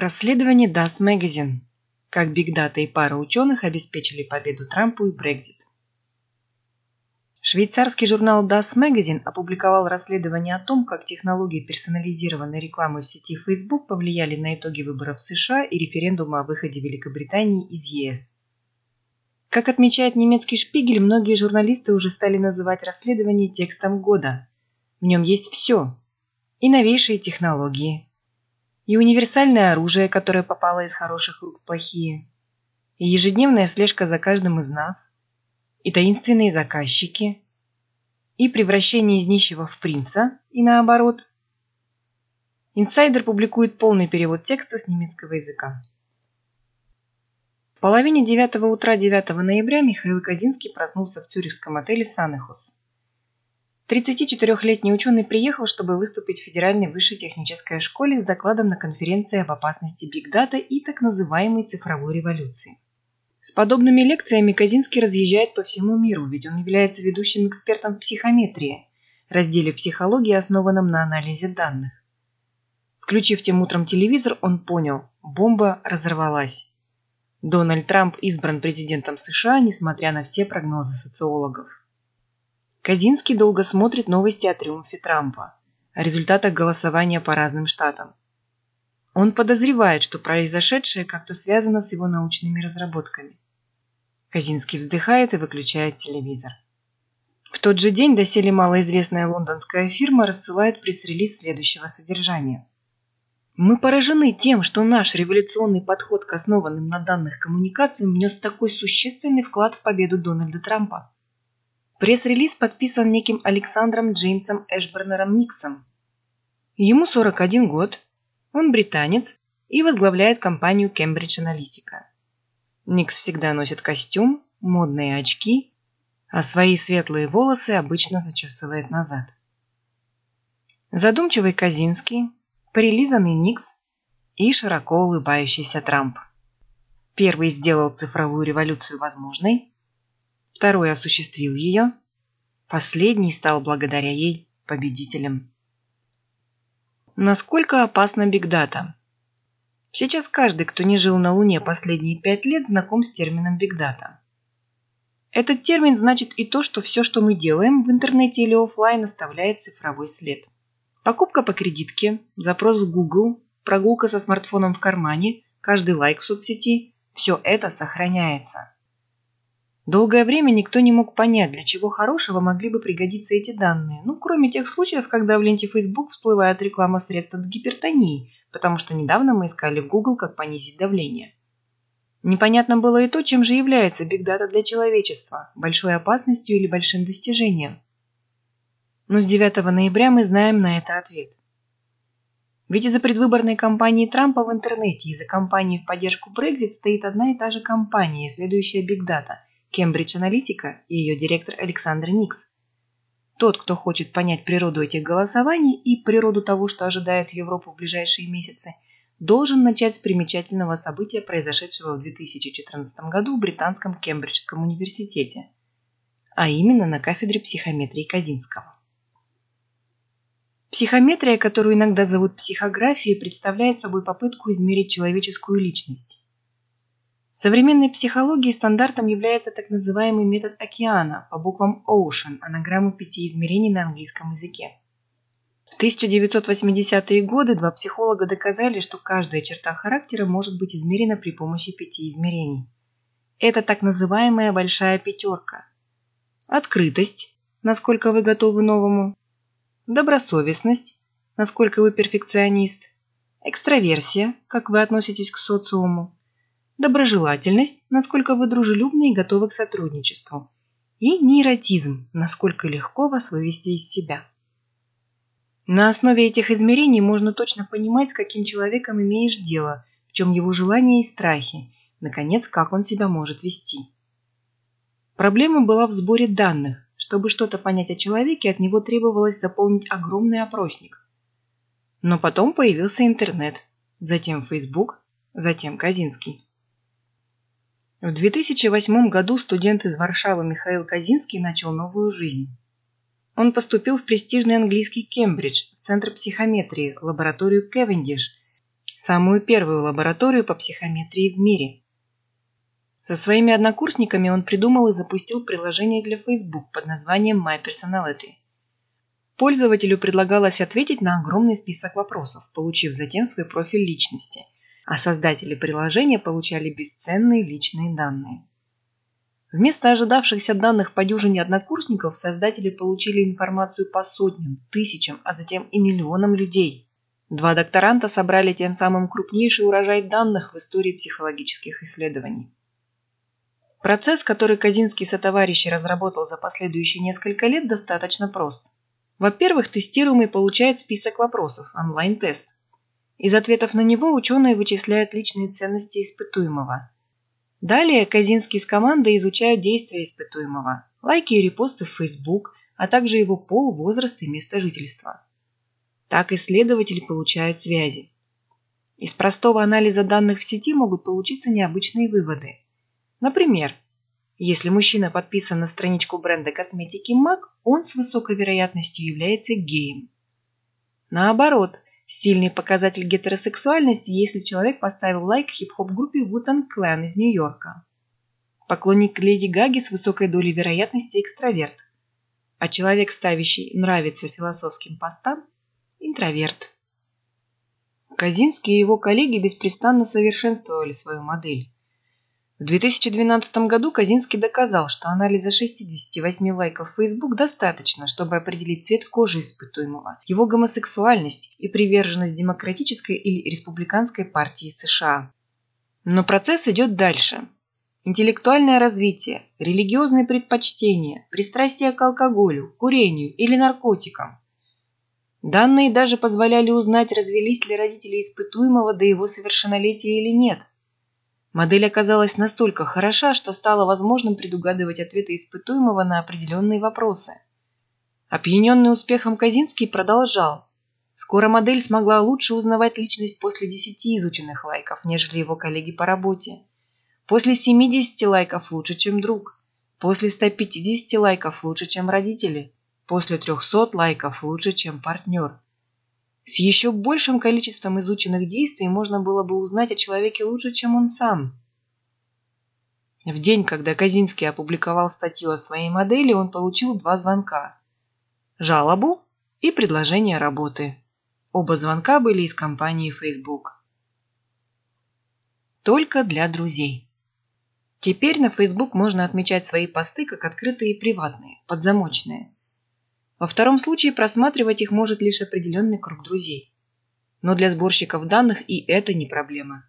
Расследование Das Magazine. Как Биг Дата и пара ученых обеспечили победу Трампу и Брекзит. Швейцарский журнал Das Magazine опубликовал расследование о том, как технологии персонализированной рекламы в сети Facebook повлияли на итоги выборов в США и референдума о выходе Великобритании из ЕС. Как отмечает немецкий шпигель, многие журналисты уже стали называть расследование текстом года. В нем есть все. И новейшие технологии, и универсальное оружие, которое попало из хороших рук в плохие, и ежедневная слежка за каждым из нас, и таинственные заказчики, и превращение из нищего в принца, и наоборот. Инсайдер публикует полный перевод текста с немецкого языка. В половине девятого утра 9 ноября Михаил Казинский проснулся в цюрихском отеле «Санехус». 34-летний ученый приехал, чтобы выступить в Федеральной высшей технической школе с докладом на конференции об опасности Data и так называемой цифровой революции. С подобными лекциями Казинский разъезжает по всему миру, ведь он является ведущим экспертом в психометрии, разделе психологии, основанном на анализе данных. Включив тем утром телевизор, он понял – бомба разорвалась. Дональд Трамп избран президентом США, несмотря на все прогнозы социологов. Казинский долго смотрит новости о триумфе Трампа, о результатах голосования по разным штатам. Он подозревает, что произошедшее как-то связано с его научными разработками. Казинский вздыхает и выключает телевизор. В тот же день доселе малоизвестная лондонская фирма рассылает пресс-релиз следующего содержания. Мы поражены тем, что наш революционный подход к основанным на данных коммуникациям внес такой существенный вклад в победу Дональда Трампа. Пресс-релиз подписан неким Александром Джеймсом Эшбернером Никсом. Ему 41 год, он британец и возглавляет компанию Cambridge Analytica. Никс всегда носит костюм, модные очки, а свои светлые волосы обычно зачесывает назад. Задумчивый Казинский, прилизанный Никс и широко улыбающийся Трамп. Первый сделал цифровую революцию возможной, второй осуществил ее, последний стал благодаря ей победителем. Насколько опасна бигдата? Сейчас каждый, кто не жил на Луне последние пять лет, знаком с термином бигдата. Этот термин значит и то, что все, что мы делаем в интернете или офлайн, оставляет цифровой след. Покупка по кредитке, запрос в Google, прогулка со смартфоном в кармане, каждый лайк в соцсети – все это сохраняется. Долгое время никто не мог понять, для чего хорошего могли бы пригодиться эти данные, ну, кроме тех случаев, когда в ленте Facebook всплывает реклама средств от гипертонии, потому что недавно мы искали в Google, как понизить давление. Непонятно было и то, чем же является бигдата для человечества – большой опасностью или большим достижением. Но с 9 ноября мы знаем на это ответ. Ведь из-за предвыборной кампании Трампа в интернете и за кампании в поддержку Brexit стоит одна и та же компания, исследующая бигдата – Кембридж Аналитика и ее директор Александр Никс. Тот, кто хочет понять природу этих голосований и природу того, что ожидает Европу в ближайшие месяцы, должен начать с примечательного события, произошедшего в 2014 году в Британском Кембриджском университете, а именно на кафедре психометрии Казинского. Психометрия, которую иногда зовут психографией, представляет собой попытку измерить человеческую личность. В современной психологии стандартом является так называемый метод океана по буквам Ocean, анаграмму пяти измерений на английском языке. В 1980-е годы два психолога доказали, что каждая черта характера может быть измерена при помощи пяти измерений. Это так называемая большая пятерка. Открытость, насколько вы готовы новому. Добросовестность, насколько вы перфекционист. Экстраверсия, как вы относитесь к социуму доброжелательность, насколько вы дружелюбны и готовы к сотрудничеству, и нейротизм, насколько легко вас вывести из себя. На основе этих измерений можно точно понимать, с каким человеком имеешь дело, в чем его желания и страхи, наконец, как он себя может вести. Проблема была в сборе данных. Чтобы что-то понять о человеке, от него требовалось заполнить огромный опросник. Но потом появился интернет, затем Facebook, затем Казинский. В 2008 году студент из Варшавы Михаил Казинский начал новую жизнь. Он поступил в престижный английский Кембридж, в Центр психометрии, лабораторию Кевендиш, самую первую лабораторию по психометрии в мире. Со своими однокурсниками он придумал и запустил приложение для Facebook под названием My Personality. Пользователю предлагалось ответить на огромный список вопросов, получив затем свой профиль личности, а создатели приложения получали бесценные личные данные. Вместо ожидавшихся данных по дюжине однокурсников создатели получили информацию по сотням, тысячам, а затем и миллионам людей. Два докторанта собрали тем самым крупнейший урожай данных в истории психологических исследований. Процесс, который Казинский сотоварищи разработал за последующие несколько лет, достаточно прост. Во-первых, тестируемый получает список вопросов, онлайн-тест. Из ответов на него ученые вычисляют личные ценности испытуемого – Далее Казинский с командой изучают действия испытуемого, лайки и репосты в Facebook, а также его пол, возраст и место жительства. Так исследователи получают связи. Из простого анализа данных в сети могут получиться необычные выводы. Например, если мужчина подписан на страничку бренда косметики MAC, он с высокой вероятностью является геем. Наоборот, Сильный показатель гетеросексуальности, если человек поставил лайк хип-хоп группе Wu-Tang Clan из Нью-Йорка. Поклонник Леди Гаги с высокой долей вероятности экстраверт. А человек, ставящий «нравится» философским постам – интроверт. Казинский и его коллеги беспрестанно совершенствовали свою модель. В 2012 году Казинский доказал, что анализа 68 лайков в Facebook достаточно, чтобы определить цвет кожи испытуемого, его гомосексуальность и приверженность демократической или республиканской партии США. Но процесс идет дальше. Интеллектуальное развитие, религиозные предпочтения, пристрастие к алкоголю, курению или наркотикам. Данные даже позволяли узнать, развелись ли родители испытуемого до его совершеннолетия или нет – Модель оказалась настолько хороша, что стало возможным предугадывать ответы испытуемого на определенные вопросы. Опьяненный успехом Казинский продолжал. Скоро модель смогла лучше узнавать личность после 10 изученных лайков, нежели его коллеги по работе. После 70 лайков лучше, чем друг. После 150 лайков лучше, чем родители. После 300 лайков лучше, чем партнер. С еще большим количеством изученных действий можно было бы узнать о человеке лучше, чем он сам. В день, когда Казинский опубликовал статью о своей модели, он получил два звонка. Жалобу и предложение работы. Оба звонка были из компании Facebook. Только для друзей. Теперь на Facebook можно отмечать свои посты как открытые и приватные, подзамочные. Во втором случае просматривать их может лишь определенный круг друзей. Но для сборщиков данных и это не проблема.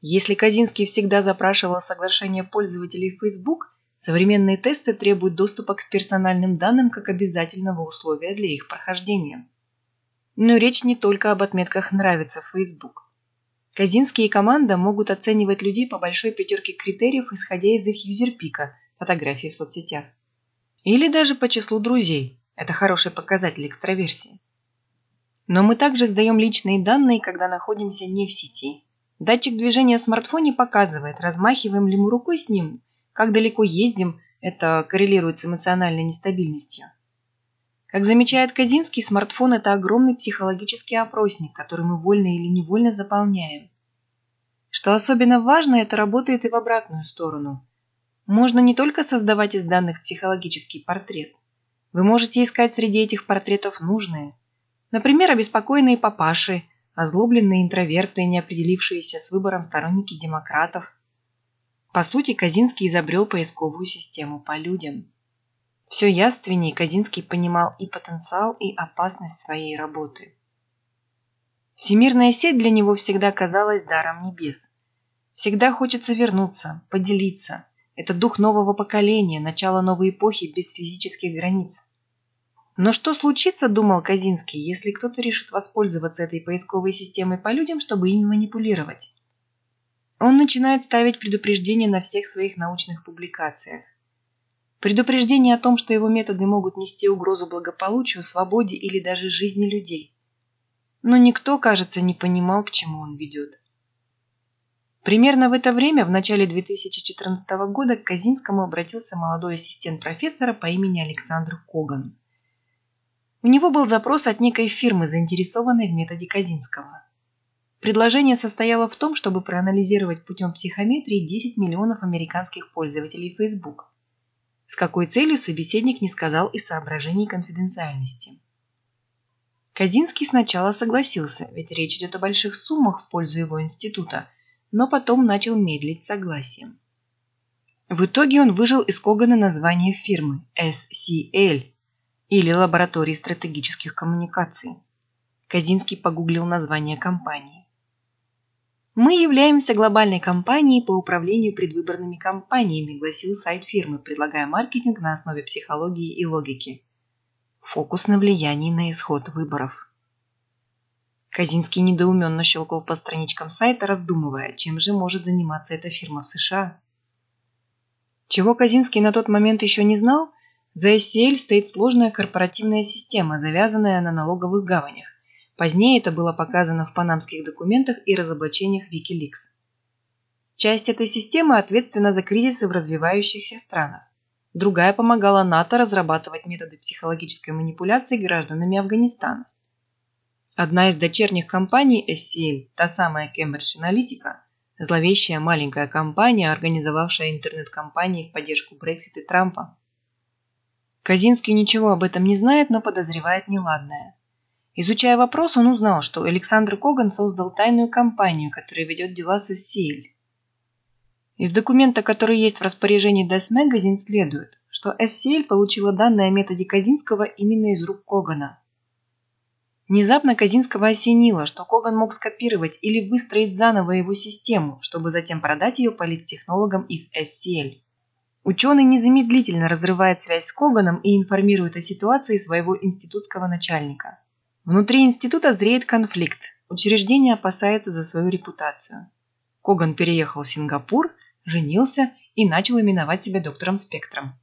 Если Казинский всегда запрашивал соглашение пользователей Facebook, современные тесты требуют доступа к персональным данным как обязательного условия для их прохождения. Но речь не только об отметках «нравится» в Facebook. Казинский и команда могут оценивать людей по большой пятерке критериев, исходя из их юзерпика, фотографий в соцсетях. Или даже по числу друзей, это хороший показатель экстраверсии. Но мы также сдаем личные данные, когда находимся не в сети. Датчик движения в смартфоне показывает, размахиваем ли мы рукой с ним, как далеко ездим, это коррелирует с эмоциональной нестабильностью. Как замечает Казинский, смартфон – это огромный психологический опросник, который мы вольно или невольно заполняем. Что особенно важно, это работает и в обратную сторону. Можно не только создавать из данных психологический портрет – вы можете искать среди этих портретов нужные. Например, обеспокоенные папаши, озлобленные интроверты, не определившиеся с выбором сторонники демократов. По сути, Казинский изобрел поисковую систему по людям. Все яственнее Казинский понимал и потенциал, и опасность своей работы. Всемирная сеть для него всегда казалась даром небес. Всегда хочется вернуться, поделиться. Это дух нового поколения, начало новой эпохи без физических границ. Но что случится, думал Казинский, если кто-то решит воспользоваться этой поисковой системой по людям, чтобы ими манипулировать? Он начинает ставить предупреждения на всех своих научных публикациях. Предупреждение о том, что его методы могут нести угрозу благополучию, свободе или даже жизни людей. Но никто, кажется, не понимал, к чему он ведет. Примерно в это время, в начале 2014 года, к Казинскому обратился молодой ассистент профессора по имени Александр Коган. У него был запрос от некой фирмы, заинтересованной в методе Казинского. Предложение состояло в том, чтобы проанализировать путем психометрии 10 миллионов американских пользователей Facebook. С какой целью собеседник не сказал и соображений конфиденциальности. Казинский сначала согласился, ведь речь идет о больших суммах в пользу его института, но потом начал медлить согласием. В итоге он выжил из Когана название фирмы SCL или Лаборатории стратегических коммуникаций. Казинский погуглил название компании. Мы являемся глобальной компанией по управлению предвыборными кампаниями, гласил сайт фирмы, предлагая маркетинг на основе психологии и логики. Фокус на влиянии на исход выборов. Казинский недоуменно щелкал по страничкам сайта, раздумывая, чем же может заниматься эта фирма в США. Чего Казинский на тот момент еще не знал, за SCL стоит сложная корпоративная система, завязанная на налоговых гаванях. Позднее это было показано в панамских документах и разоблачениях Wikileaks. Часть этой системы ответственна за кризисы в развивающихся странах. Другая помогала НАТО разрабатывать методы психологической манипуляции гражданами Афганистана. Одна из дочерних компаний SCL, та самая Cambridge Analytica, зловещая маленькая компания, организовавшая интернет-компании в поддержку Брексита и Трампа. Казинский ничего об этом не знает, но подозревает неладное. Изучая вопрос, он узнал, что Александр Коган создал тайную компанию, которая ведет дела с SCL. Из документа, который есть в распоряжении Death Magazine, следует, что SCL получила данные о методе Казинского именно из рук Когана. Внезапно Казинского осенило, что Коган мог скопировать или выстроить заново его систему, чтобы затем продать ее политтехнологам из SCL. Ученый незамедлительно разрывает связь с Коганом и информирует о ситуации своего институтского начальника. Внутри института зреет конфликт. Учреждение опасается за свою репутацию. Коган переехал в Сингапур – женился и начал именовать себя доктором Спектром.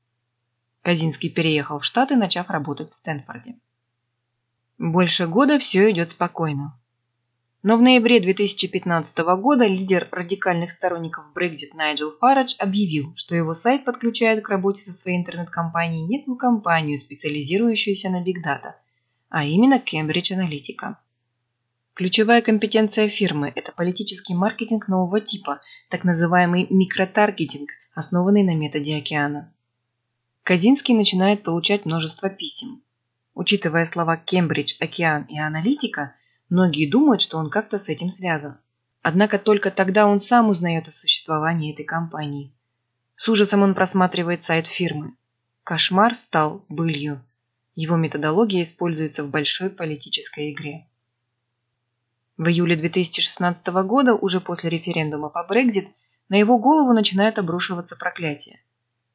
Казинский переехал в Штаты, начав работать в Стэнфорде. Больше года все идет спокойно. Но в ноябре 2015 года лидер радикальных сторонников Brexit Найджел Фарадж объявил, что его сайт подключает к работе со своей интернет-компанией некую компанию, специализирующуюся на Big Data, а именно Cambridge Analytica. Ключевая компетенция фирмы – это политический маркетинг нового типа, так называемый микротаргетинг, основанный на методе океана. Казинский начинает получать множество писем. Учитывая слова «Кембридж», «Океан» и «Аналитика», многие думают, что он как-то с этим связан. Однако только тогда он сам узнает о существовании этой компании. С ужасом он просматривает сайт фирмы. Кошмар стал былью. Его методология используется в большой политической игре. В июле 2016 года, уже после референдума по Брекзит, на его голову начинают обрушиваться проклятия.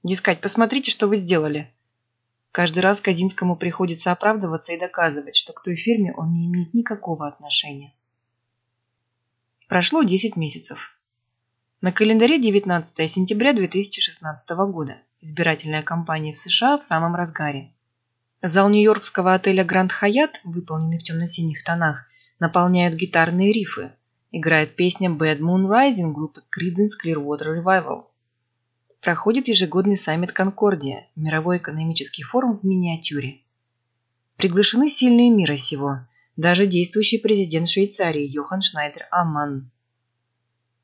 Дескать, посмотрите, что вы сделали. Каждый раз Казинскому приходится оправдываться и доказывать, что к той фирме он не имеет никакого отношения. Прошло 10 месяцев. На календаре 19 сентября 2016 года. Избирательная кампания в США в самом разгаре. Зал нью-йоркского отеля Гранд Хаят, выполненный в темно-синих тонах, наполняют гитарные рифы. Играет песня Bad Moon Rising группы Creedence Clearwater Revival. Проходит ежегодный саммит Конкордия, мировой экономический форум в миниатюре. Приглашены сильные мира сего, даже действующий президент Швейцарии Йохан Шнайдер Амман.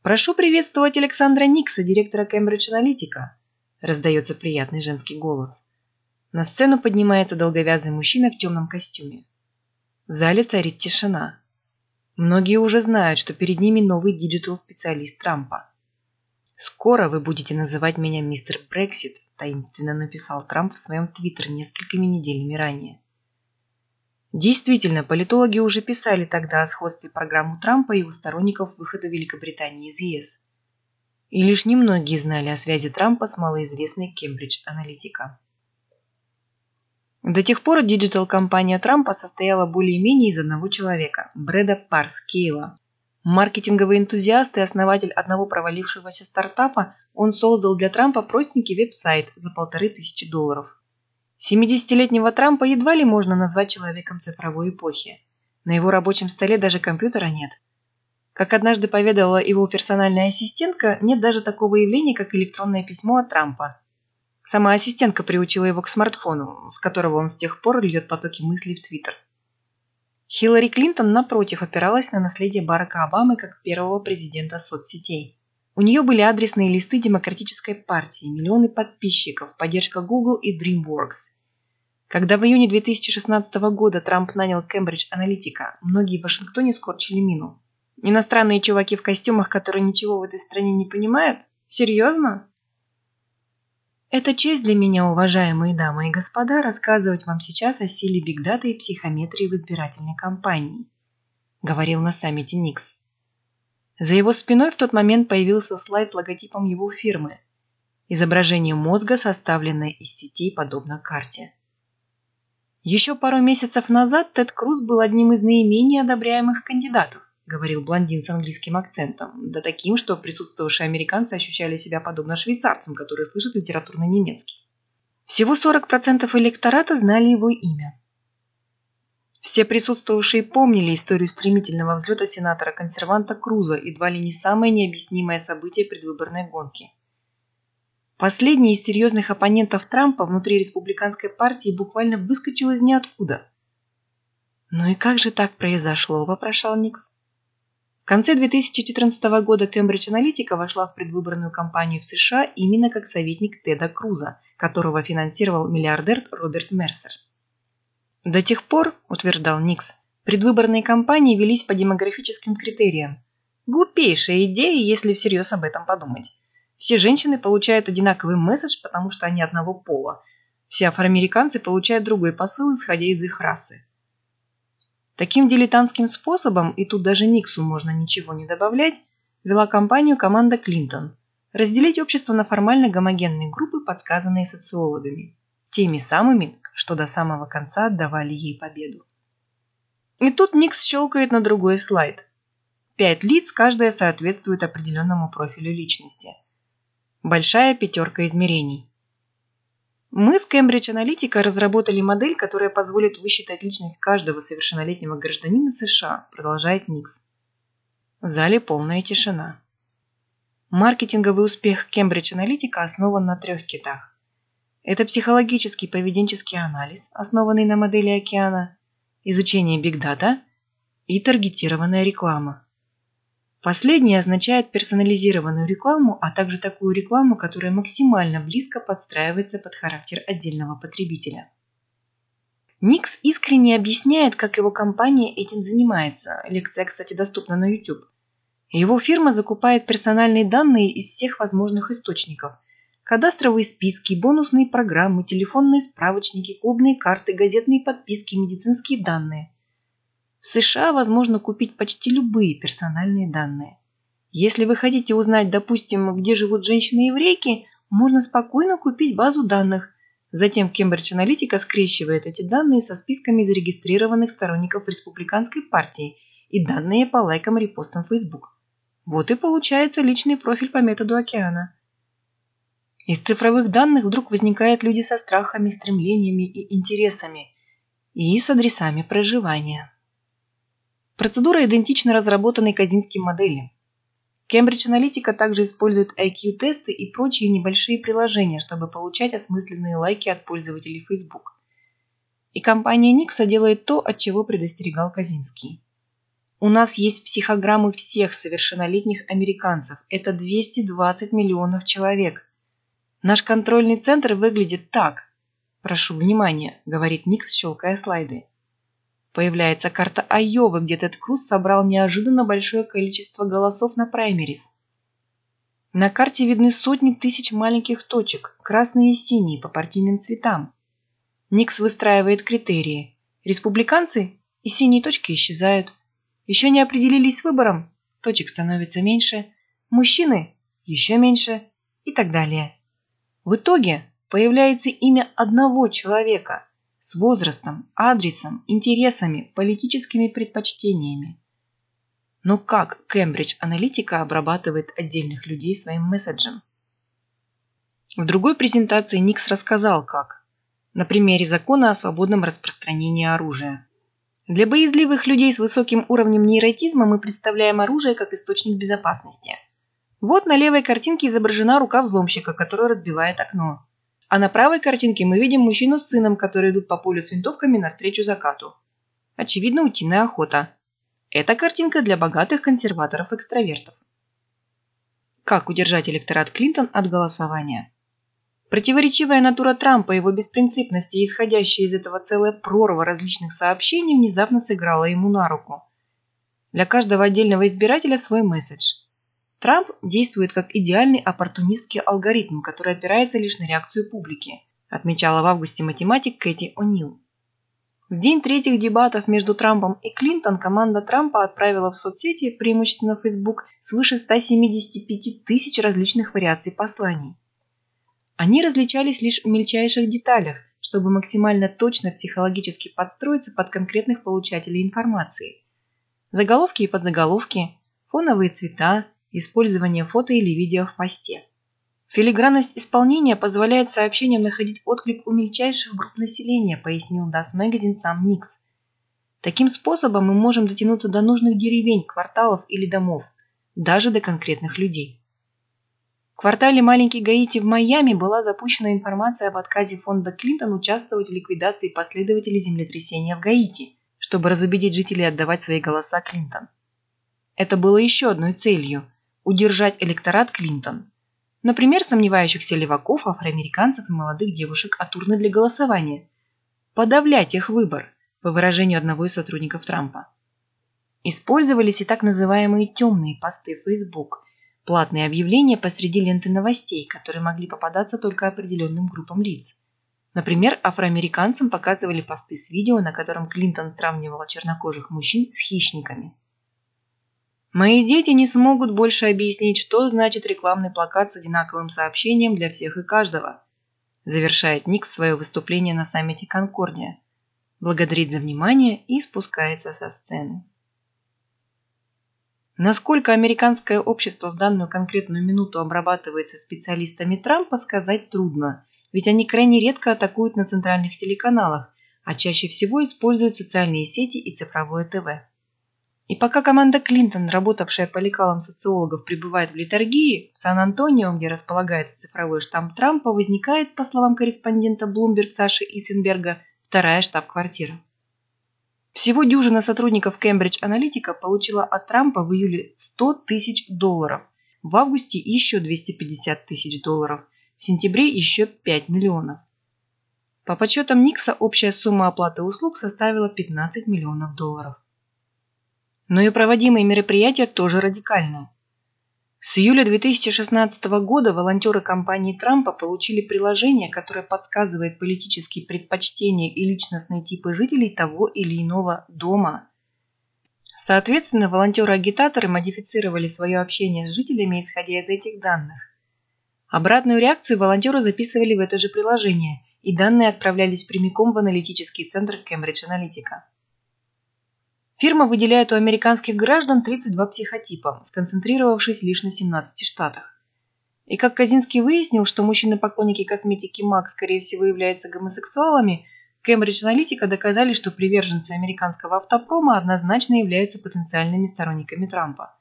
«Прошу приветствовать Александра Никса, директора Кембридж Аналитика», раздается приятный женский голос. На сцену поднимается долговязый мужчина в темном костюме. В зале царит тишина. Многие уже знают, что перед ними новый digital-специалист Трампа. «Скоро вы будете называть меня мистер Брексит», таинственно написал Трамп в своем твиттере несколькими неделями ранее. Действительно, политологи уже писали тогда о сходстве программы Трампа и его сторонников выхода Великобритании из ЕС. И лишь немногие знали о связи Трампа с малоизвестной Cambridge Analytica. До тех пор digital-кампания Трампа состояла более-менее из одного человека – Брэда Парскейла. Маркетинговый энтузиаст и основатель одного провалившегося стартапа, он создал для Трампа простенький веб-сайт за полторы тысячи долларов. 70-летнего Трампа едва ли можно назвать человеком цифровой эпохи. На его рабочем столе даже компьютера нет. Как однажды поведала его персональная ассистентка, нет даже такого явления, как электронное письмо от Трампа – Сама ассистентка приучила его к смартфону, с которого он с тех пор льет потоки мыслей в Твиттер. Хиллари Клинтон, напротив, опиралась на наследие Барака Обамы как первого президента соцсетей. У нее были адресные листы Демократической партии, миллионы подписчиков, поддержка Google и DreamWorks. Когда в июне 2016 года Трамп нанял Cambridge Analytica, многие в Вашингтоне скорчили мину. Иностранные чуваки в костюмах, которые ничего в этой стране не понимают? Серьезно? Это честь для меня, уважаемые дамы и господа, рассказывать вам сейчас о силе бигдата и психометрии в избирательной кампании, говорил на саммите Никс. За его спиной в тот момент появился слайд с логотипом его фирмы. Изображение мозга, составленное из сетей, подобно карте. Еще пару месяцев назад Тед Круз был одним из наименее одобряемых кандидатов говорил блондин с английским акцентом, да таким, что присутствовавшие американцы ощущали себя подобно швейцарцам, которые слышат литературный немецкий. Всего 40% электората знали его имя. Все присутствовавшие помнили историю стремительного взлета сенатора-консерванта Круза, едва ли не самое необъяснимое событие предвыборной гонки. Последний из серьезных оппонентов Трампа внутри республиканской партии буквально выскочил из ниоткуда. «Ну и как же так произошло?» – вопрошал Никс. В конце 2014 года Cambridge Analytica вошла в предвыборную кампанию в США именно как советник Теда Круза, которого финансировал миллиардер Роберт Мерсер. До тех пор, утверждал Никс, предвыборные кампании велись по демографическим критериям. Глупейшая идея, если всерьез об этом подумать. Все женщины получают одинаковый месседж, потому что они одного пола. Все афроамериканцы получают другой посыл, исходя из их расы. Таким дилетантским способом, и тут даже Никсу можно ничего не добавлять, вела кампанию команда Клинтон. Разделить общество на формально гомогенные группы, подсказанные социологами. Теми самыми, что до самого конца отдавали ей победу. И тут Никс щелкает на другой слайд. Пять лиц, каждая соответствует определенному профилю личности. Большая пятерка измерений. Мы в Cambridge Analytica разработали модель, которая позволит высчитать личность каждого совершеннолетнего гражданина США, продолжает Никс. В зале полная тишина. Маркетинговый успех Cambridge Analytica основан на трех китах. Это психологический поведенческий анализ, основанный на модели океана, изучение бигдата и таргетированная реклама. Последнее означает персонализированную рекламу, а также такую рекламу, которая максимально близко подстраивается под характер отдельного потребителя. Никс искренне объясняет, как его компания этим занимается. Лекция, кстати, доступна на YouTube. Его фирма закупает персональные данные из всех возможных источников. Кадастровые списки, бонусные программы, телефонные справочники, клубные карты, газетные подписки, медицинские данные. В США возможно купить почти любые персональные данные. Если вы хотите узнать, допустим, где живут женщины-еврейки, можно спокойно купить базу данных. Затем Cambridge Analytica скрещивает эти данные со списками зарегистрированных сторонников республиканской партии и данные по лайкам и репостам в Facebook. Вот и получается личный профиль по методу океана. Из цифровых данных вдруг возникают люди со страхами, стремлениями и интересами, и с адресами проживания. Процедура идентична разработанной Казинским модели. Cambridge Analytica также использует IQ-тесты и прочие небольшие приложения, чтобы получать осмысленные лайки от пользователей Facebook. И компания Никса делает то, от чего предостерегал Казинский. У нас есть психограммы всех совершеннолетних американцев. Это 220 миллионов человек. Наш контрольный центр выглядит так. Прошу внимания, говорит Никс, щелкая слайды. Появляется карта Айовы, где Тед Круз собрал неожиданно большое количество голосов на праймерис. На карте видны сотни тысяч маленьких точек, красные и синие, по партийным цветам. Никс выстраивает критерии. Республиканцы и синие точки исчезают. Еще не определились с выбором, точек становится меньше. Мужчины еще меньше и так далее. В итоге появляется имя одного человека – с возрастом, адресом, интересами, политическими предпочтениями. Но как Кембридж Аналитика обрабатывает отдельных людей своим месседжем? В другой презентации Никс рассказал, как. На примере закона о свободном распространении оружия. Для боязливых людей с высоким уровнем нейротизма мы представляем оружие как источник безопасности. Вот на левой картинке изображена рука взломщика, который разбивает окно. А на правой картинке мы видим мужчину с сыном, которые идут по полю с винтовками навстречу закату. Очевидно, утиная охота. Это картинка для богатых консерваторов-экстравертов. Как удержать электорат Клинтон от голосования? Противоречивая натура Трампа, его беспринципность и исходящая из этого целая прорва различных сообщений внезапно сыграла ему на руку. Для каждого отдельного избирателя свой месседж. Трамп действует как идеальный оппортунистский алгоритм, который опирается лишь на реакцию публики, отмечала в августе математик Кэти О'Нил. В день третьих дебатов между Трампом и Клинтон команда Трампа отправила в соцсети, преимущественно Facebook, свыше 175 тысяч различных вариаций посланий. Они различались лишь в мельчайших деталях, чтобы максимально точно психологически подстроиться под конкретных получателей информации. Заголовки и подзаголовки, фоновые цвета, использование фото или видео в посте. Филигранность исполнения позволяет сообщениям находить отклик у мельчайших групп населения, пояснил Das Magazine сам Никс. Таким способом мы можем дотянуться до нужных деревень, кварталов или домов, даже до конкретных людей. В квартале Маленький Гаити в Майами была запущена информация об отказе фонда Клинтон участвовать в ликвидации последователей землетрясения в Гаити, чтобы разубедить жителей отдавать свои голоса Клинтон. Это было еще одной целью – удержать электорат Клинтон – Например, сомневающихся леваков, афроамериканцев и молодых девушек от урны для голосования. Подавлять их выбор, по выражению одного из сотрудников Трампа. Использовались и так называемые темные посты Facebook, платные объявления посреди ленты новостей, которые могли попадаться только определенным группам лиц. Например, афроамериканцам показывали посты с видео, на котором Клинтон сравнивала чернокожих мужчин с хищниками. Мои дети не смогут больше объяснить, что значит рекламный плакат с одинаковым сообщением для всех и каждого. Завершает Никс свое выступление на саммите Конкордия. Благодарит за внимание и спускается со сцены. Насколько американское общество в данную конкретную минуту обрабатывается специалистами Трампа, сказать трудно, ведь они крайне редко атакуют на центральных телеканалах, а чаще всего используют социальные сети и цифровое ТВ. И пока команда Клинтон, работавшая по лекалам социологов, пребывает в литургии, в Сан-Антонио, где располагается цифровой штамп Трампа, возникает, по словам корреспондента Bloomberg Саши Исенберга, вторая штаб-квартира. Всего дюжина сотрудников Cambridge Analytica получила от Трампа в июле 100 тысяч долларов, в августе еще 250 тысяч долларов, в сентябре еще 5 миллионов. По подсчетам Никса общая сумма оплаты услуг составила 15 миллионов долларов. Но и проводимые мероприятия тоже радикальные. С июля 2016 года волонтеры компании Трампа получили приложение, которое подсказывает политические предпочтения и личностные типы жителей того или иного дома. Соответственно, волонтеры-агитаторы модифицировали свое общение с жителями, исходя из этих данных. Обратную реакцию волонтеры записывали в это же приложение, и данные отправлялись прямиком в аналитический центр Cambridge Analytica. Фирма выделяет у американских граждан 32 психотипа, сконцентрировавшись лишь на 17 штатах. И как Казинский выяснил, что мужчины-поклонники косметики MAC скорее всего являются гомосексуалами, Кембридж Аналитика доказали, что приверженцы американского автопрома однозначно являются потенциальными сторонниками Трампа.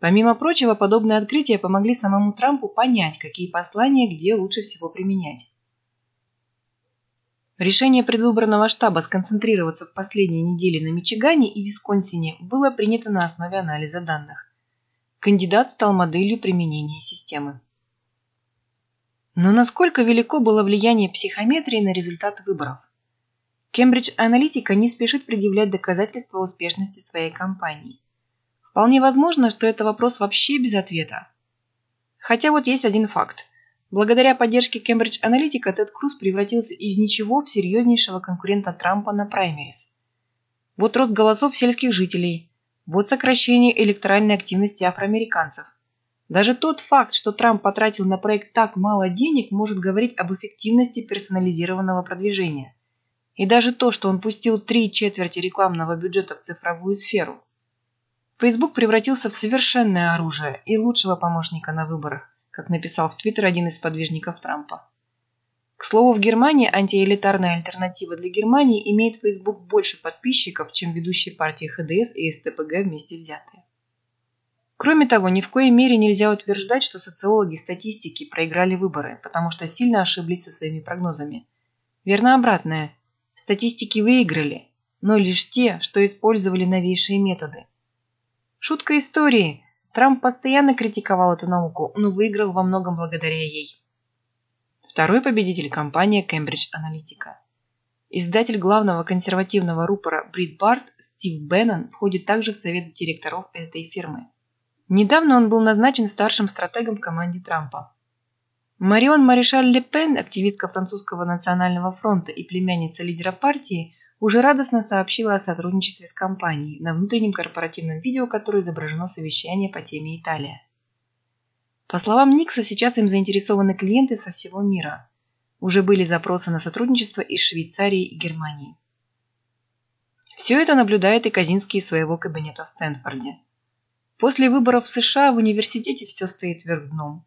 Помимо прочего, подобные открытия помогли самому Трампу понять, какие послания где лучше всего применять. Решение предвыборного штаба сконцентрироваться в последние недели на Мичигане и Висконсине было принято на основе анализа данных. Кандидат стал моделью применения системы. Но насколько велико было влияние психометрии на результат выборов? Кембридж Аналитика не спешит предъявлять доказательства успешности своей кампании. Вполне возможно, что это вопрос вообще без ответа. Хотя вот есть один факт. Благодаря поддержке Cambridge Analytica Тед Круз превратился из ничего в серьезнейшего конкурента Трампа на праймерис. Вот рост голосов сельских жителей, вот сокращение электоральной активности афроамериканцев. Даже тот факт, что Трамп потратил на проект так мало денег, может говорить об эффективности персонализированного продвижения. И даже то, что он пустил три четверти рекламного бюджета в цифровую сферу. Facebook превратился в совершенное оружие и лучшего помощника на выборах как написал в Твиттер один из подвижников Трампа. К слову, в Германии антиэлитарная альтернатива для Германии имеет Facebook больше подписчиков, чем ведущие партии ХДС и СТПГ вместе взятые. Кроме того, ни в коей мере нельзя утверждать, что социологи статистики проиграли выборы, потому что сильно ошиблись со своими прогнозами. Верно обратное. Статистики выиграли. но лишь те, что использовали новейшие методы. Шутка истории. Трамп постоянно критиковал эту науку, но выиграл во многом благодаря ей. Второй победитель – компания Cambridge Analytica. Издатель главного консервативного рупора Брит Стив Беннон входит также в совет директоров этой фирмы. Недавно он был назначен старшим стратегом в команде Трампа. Марион Маришаль Ле Пен, активистка французского национального фронта и племянница лидера партии, уже радостно сообщила о сотрудничестве с компанией на внутреннем корпоративном видео, которое изображено совещание по теме Италия. По словам Никса, сейчас им заинтересованы клиенты со всего мира. Уже были запросы на сотрудничество из Швейцарии и Германии. Все это наблюдает и Казинский из своего кабинета в Стэнфорде. После выборов в США в университете все стоит вверх дном.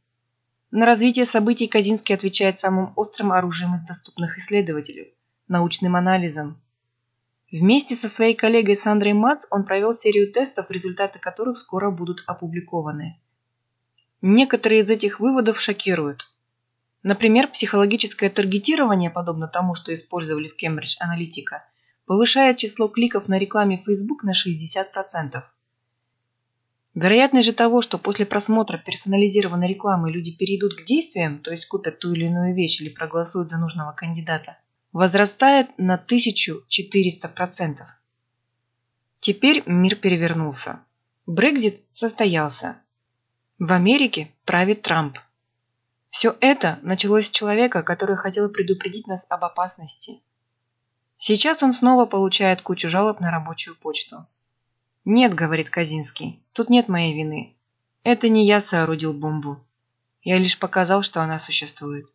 На развитие событий Казинский отвечает самым острым оружием из доступных исследователей – научным анализом. Вместе со своей коллегой Сандрой Мац он провел серию тестов, результаты которых скоро будут опубликованы. Некоторые из этих выводов шокируют. Например, психологическое таргетирование, подобно тому, что использовали в Cambridge Analytica, повышает число кликов на рекламе Facebook на 60%. Вероятность же того, что после просмотра персонализированной рекламы люди перейдут к действиям, то есть купят ту или иную вещь или проголосуют за нужного кандидата, возрастает на 1400%. Теперь мир перевернулся. Брекзит состоялся. В Америке правит Трамп. Все это началось с человека, который хотел предупредить нас об опасности. Сейчас он снова получает кучу жалоб на рабочую почту. «Нет», — говорит Казинский, — «тут нет моей вины. Это не я соорудил бомбу. Я лишь показал, что она существует».